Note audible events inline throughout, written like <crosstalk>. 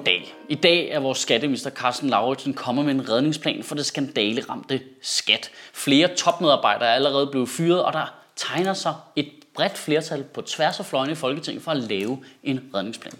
goddag. I dag er vores skatteminister Carsten Lauritsen kommet med en redningsplan for det skandaleramte skat. Flere topmedarbejdere er allerede blevet fyret, og der tegner sig et bredt flertal på tværs af fløjene i Folketinget for at lave en redningsplan.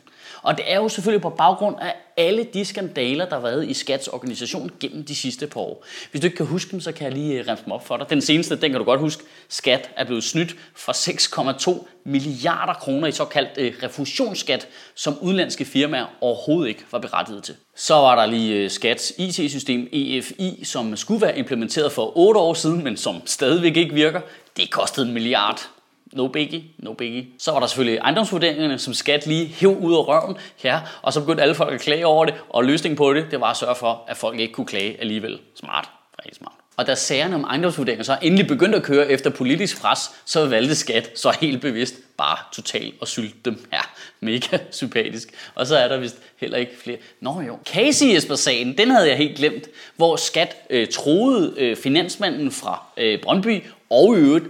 Og det er jo selvfølgelig på baggrund af alle de skandaler, der har været i Skats organisation gennem de sidste par år. Hvis du ikke kan huske dem, så kan jeg lige øh, remse dem op for dig. Den seneste, den kan du godt huske. Skat er blevet snydt for 6,2 milliarder kroner i såkaldt øh, refusionsskat, som udenlandske firmaer overhovedet ikke var berettiget til. Så var der lige øh, Skats IT-system EFI, som skulle være implementeret for 8 år siden, men som stadigvæk ikke virker. Det kostede en milliard. No biggie, no biggie. Så var der selvfølgelig ejendomsvurderingerne, som skat lige hæv ud af røven. Ja, og så begyndte alle folk at klage over det, og løsningen på det, det var at sørge for, at folk ikke kunne klage alligevel. Smart, rigtig smart. Og da sagerne om ejendomsvurderinger så endelig begyndte at køre efter politisk pres, så valgte skat så helt bevidst bare totalt at sylte dem. Ja, mega sympatisk. Og så er der vist heller ikke flere. Nå jo. Casey Jesper-sagen, den havde jeg helt glemt, hvor skat øh, troede øh, finansmanden fra øh, Brøndby og i øvrigt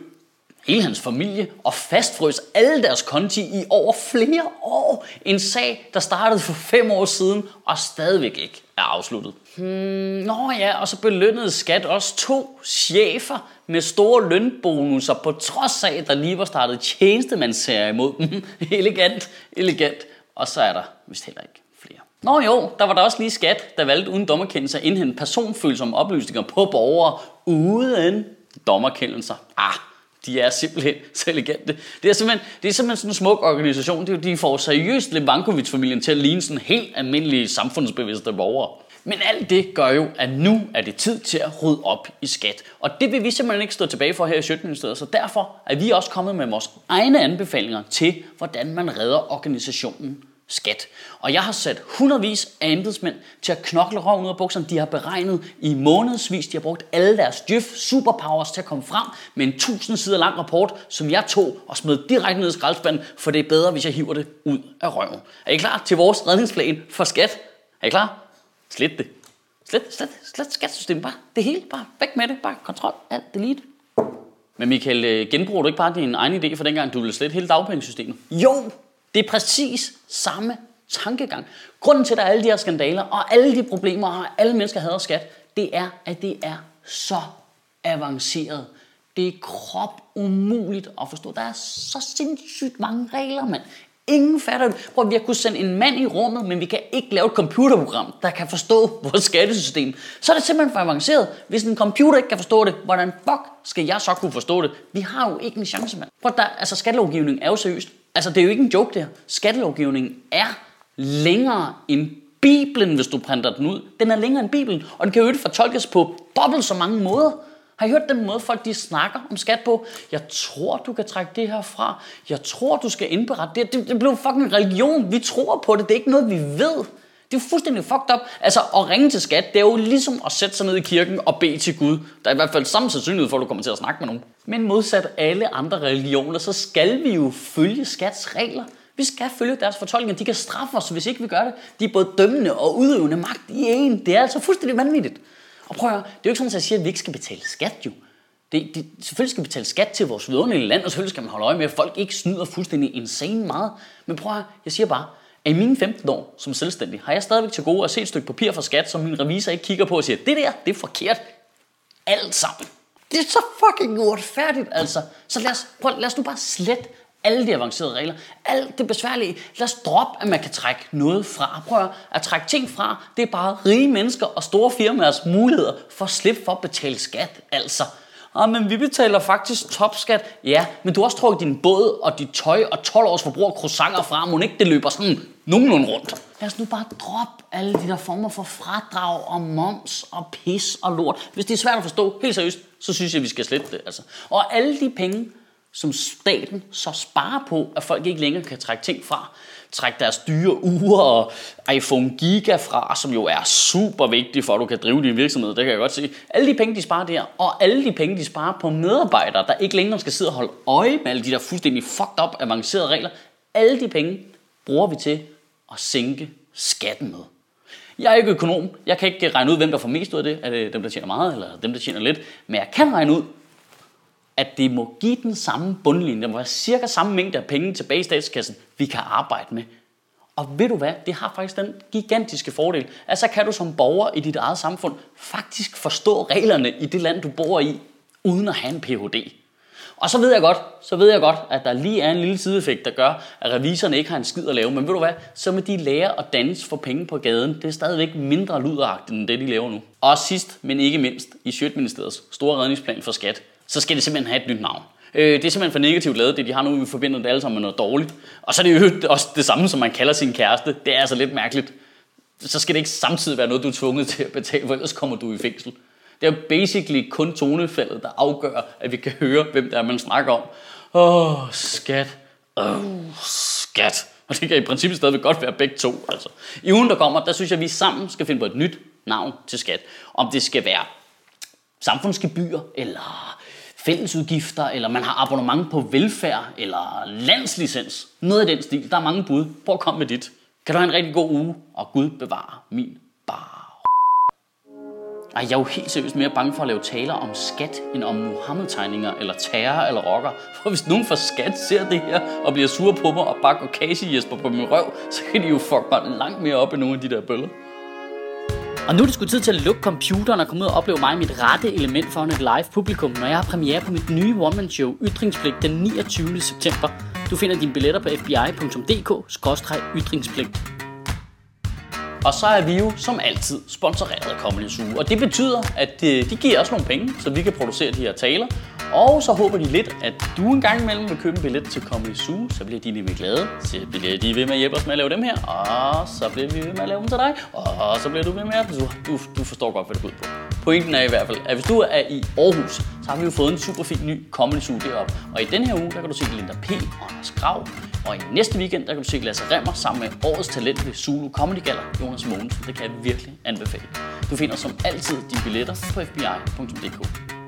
hele hans familie og fastfrøs alle deres konti i over flere år. En sag, der startede for fem år siden og stadigvæk ikke er afsluttet. Hmm, nå ja, og så belønnede skat også to chefer med store lønbonusser, på trods af, at der lige var startet tjenestemandsserie imod dem. <laughs> elegant, elegant. Og så er der vist heller ikke flere. Nå jo, der var der også lige skat, der valgte uden dommerkendelse at indhente personfølsomme oplysninger på borgere uden dommerkendelser. Ah, de er simpelthen <laughs> så elegante. Det er simpelthen, det er simpelthen sådan en smuk organisation. Det er, de får seriøst Levankovic-familien til at ligne sådan helt almindelige samfundsbevidste borgere. Men alt det gør jo, at nu er det tid til at rydde op i skat. Og det vil vi simpelthen ikke stå tilbage for her i Sjøtministeriet. Så derfor er vi også kommet med vores egne anbefalinger til, hvordan man redder organisationen skat. Og jeg har sat hundredvis af embedsmænd til at knokle røven ud af bukserne. De har beregnet i månedsvis, de har brugt alle deres Djøf superpowers til at komme frem med en tusind sider lang rapport, som jeg tog og smed direkte ned i skraldespanden, for det er bedre, hvis jeg hiver det ud af røven. Er I klar til vores redningsplan for skat? Er I klar? Slet det. Slet, slet, slet skatsystemet. Bare det hele. Bare væk med det. Bare kontrol. Alt. Delete. Men Michael, øh, genbruger du ikke bare din egen idé for dengang, du ville slet hele dagpengesystemet? Jo, det er præcis samme tankegang. Grunden til, at der er alle de her skandaler, og alle de problemer, og alle mennesker hader skat, det er, at det er så avanceret. Det er krop umuligt at forstå. Der er så sindssygt mange regler, mand. Ingen fatter det. Prøv, vi har kunnet sende en mand i rummet, men vi kan ikke lave et computerprogram, der kan forstå <laughs> vores skattesystem. Så er det simpelthen for avanceret. Hvis en computer ikke kan forstå det, hvordan fuck skal jeg så kunne forstå det? Vi har jo ikke en chance, mand. Prøv, der, altså skattelovgivning er jo seriøst. Altså, det er jo ikke en joke, der. Skattelovgivningen er længere end Bibelen, hvis du printer den ud. Den er længere end Bibelen, og den kan jo ikke fortolkes på dobbelt så mange måder. Har I hørt den måde, folk de snakker om skat på? Jeg tror, du kan trække det her fra. Jeg tror, du skal indberette det. Det, det blev fucking religion. Vi tror på det. Det er ikke noget, vi ved. Det er jo fuldstændig fucked up. Altså, at ringe til skat, det er jo ligesom at sætte sig ned i kirken og bede til Gud. Der er i hvert fald samme sandsynlighed for, at du kommer til at snakke med nogen. Men modsat alle andre religioner, så skal vi jo følge skats regler. Vi skal følge deres fortolkninger. De kan straffe os, hvis ikke vi gør det. De er både dømmende og udøvende magt i en. Det er altså fuldstændig vanvittigt. Og prøv at høre, det er jo ikke sådan, at jeg siger, at vi ikke skal betale skat jo. Det, det, selvfølgelig skal vi betale skat til vores vidunderlige land, og selvfølgelig skal man holde øje med, at folk ikke snyder fuldstændig insane meget. Men prøv at høre, jeg siger bare, at i mine 15 år som selvstændig, har jeg stadigvæk til gode at se et stykke papir fra skat, som min revisor ikke kigger på og siger, det der, det er forkert. Alt sammen. Det er så fucking uretfærdigt, altså. Så lad os, prøv, lad os nu bare slet alle de avancerede regler, alt det besværlige. Lad os droppe, at man kan trække noget fra. Prøv at trække ting fra, det er bare rige mennesker og store firmaers muligheder for at slippe for at betale skat, altså. Ah, men vi betaler faktisk topskat. Ja, men du har også trukket din båd og dit tøj og 12 års forbrug af croissanter fra, må ikke det løber sådan nogenlunde rundt. Lad os nu bare droppe alle de der former for fradrag og moms og pis og lort. Hvis det er svært at forstå, helt seriøst, så synes jeg, vi skal slette det. Altså. Og alle de penge, som staten så sparer på, at folk ikke længere kan trække ting fra. Trække deres dyre uger og iPhone Giga fra, som jo er super vigtigt for, at du kan drive din virksomhed. Det kan jeg godt se. Alle de penge, de sparer der, og alle de penge, de sparer på medarbejdere, der ikke længere skal sidde og holde øje med alle de der fuldstændig fucked up, avancerede regler. Alle de penge bruger vi til at sænke skatten med. Jeg er ikke økonom. Jeg kan ikke regne ud, hvem der får mest ud af det. Er det dem, der tjener meget, eller dem, der tjener lidt? Men jeg kan regne ud, at det må give den samme bundlinje. Der må være cirka samme mængde af penge tilbage i statskassen, vi kan arbejde med. Og ved du hvad, det har faktisk den gigantiske fordel, at så kan du som borger i dit eget samfund faktisk forstå reglerne i det land, du bor i, uden at have en Ph.D. Og så ved jeg godt, så ved jeg godt, at der lige er en lille sideeffekt, der gør, at revisorerne ikke har en skid at lave. Men ved du hvad, så med de lære at danse for penge på gaden, det er stadigvæk mindre luderagtigt end det, de laver nu. Og sidst, men ikke mindst, i Sjøtministeriets store redningsplan for skat, så skal det simpelthen have et nyt navn. Øh, det er simpelthen for negativt lavet, det de har nu, vi forbinder det alle sammen med noget dårligt. Og så er det jo også det samme, som man kalder sin kæreste. Det er altså lidt mærkeligt. Så skal det ikke samtidig være noget, du er tvunget til at betale, for ellers kommer du i fængsel. Det er jo basically kun tonefaldet, der afgør, at vi kan høre, hvem det er, man snakker om. Åh, oh, skat. Åh, oh, skat. Og det kan i princippet stadigvæk godt være begge to. Altså. I ugen, der kommer, der synes jeg, at vi sammen skal finde på et nyt navn til skat. Om det skal være samfundsgebyr, eller fællesudgifter, eller man har abonnement på velfærd, eller landslicens. Noget i den stil. Der er mange bud. Prøv at komme med dit. Kan du have en rigtig god uge, og Gud bevare min bar. Ej, jeg er jo helt seriøst mere bange for at lave taler om skat, end om Muhammed-tegninger, eller terror, eller rocker. For hvis nogen fra skat ser det her, og bliver sure på mig, og bakker Casey Jesper på min røv, så kan de jo fuck mig langt mere op end nogle af de der bøller. Og nu er det sgu tid til at lukke computeren og komme ud og opleve mig i mit rette element foran et live publikum, når jeg har premiere på mit nye one-man-show Ytringspligt den 29. september. Du finder dine billetter på fbi.dk-ytringspligt. Og så er vi jo som altid sponsoreret af Comedy Zoo. Og det betyder, at øh, de giver os nogle penge, så vi kan producere de her taler. Og så håber de lidt, at du en gang imellem vil købe en billet til Comedy Zoo. Så bliver de nemlig glade. Så bliver de ved med at hjælpe os med at lave dem her. Og så bliver vi ved med at lave dem til dig. Og så bliver du ved med at... Du, du, du forstår godt, hvad det går ud på. Pointen er i hvert fald, at hvis du er i Aarhus, så har vi jo fået en super fin ny Comedy Zoo deroppe. Og i den her uge, der kan du se Linda P. og Anders Grav. Og i næste weekend, der kan du se Lasse Remmer sammen med årets talent ved Zulu Comedy Gala, Jonas Mogensen. Det kan jeg virkelig anbefale. Du finder som altid dine billetter på fbi.dk.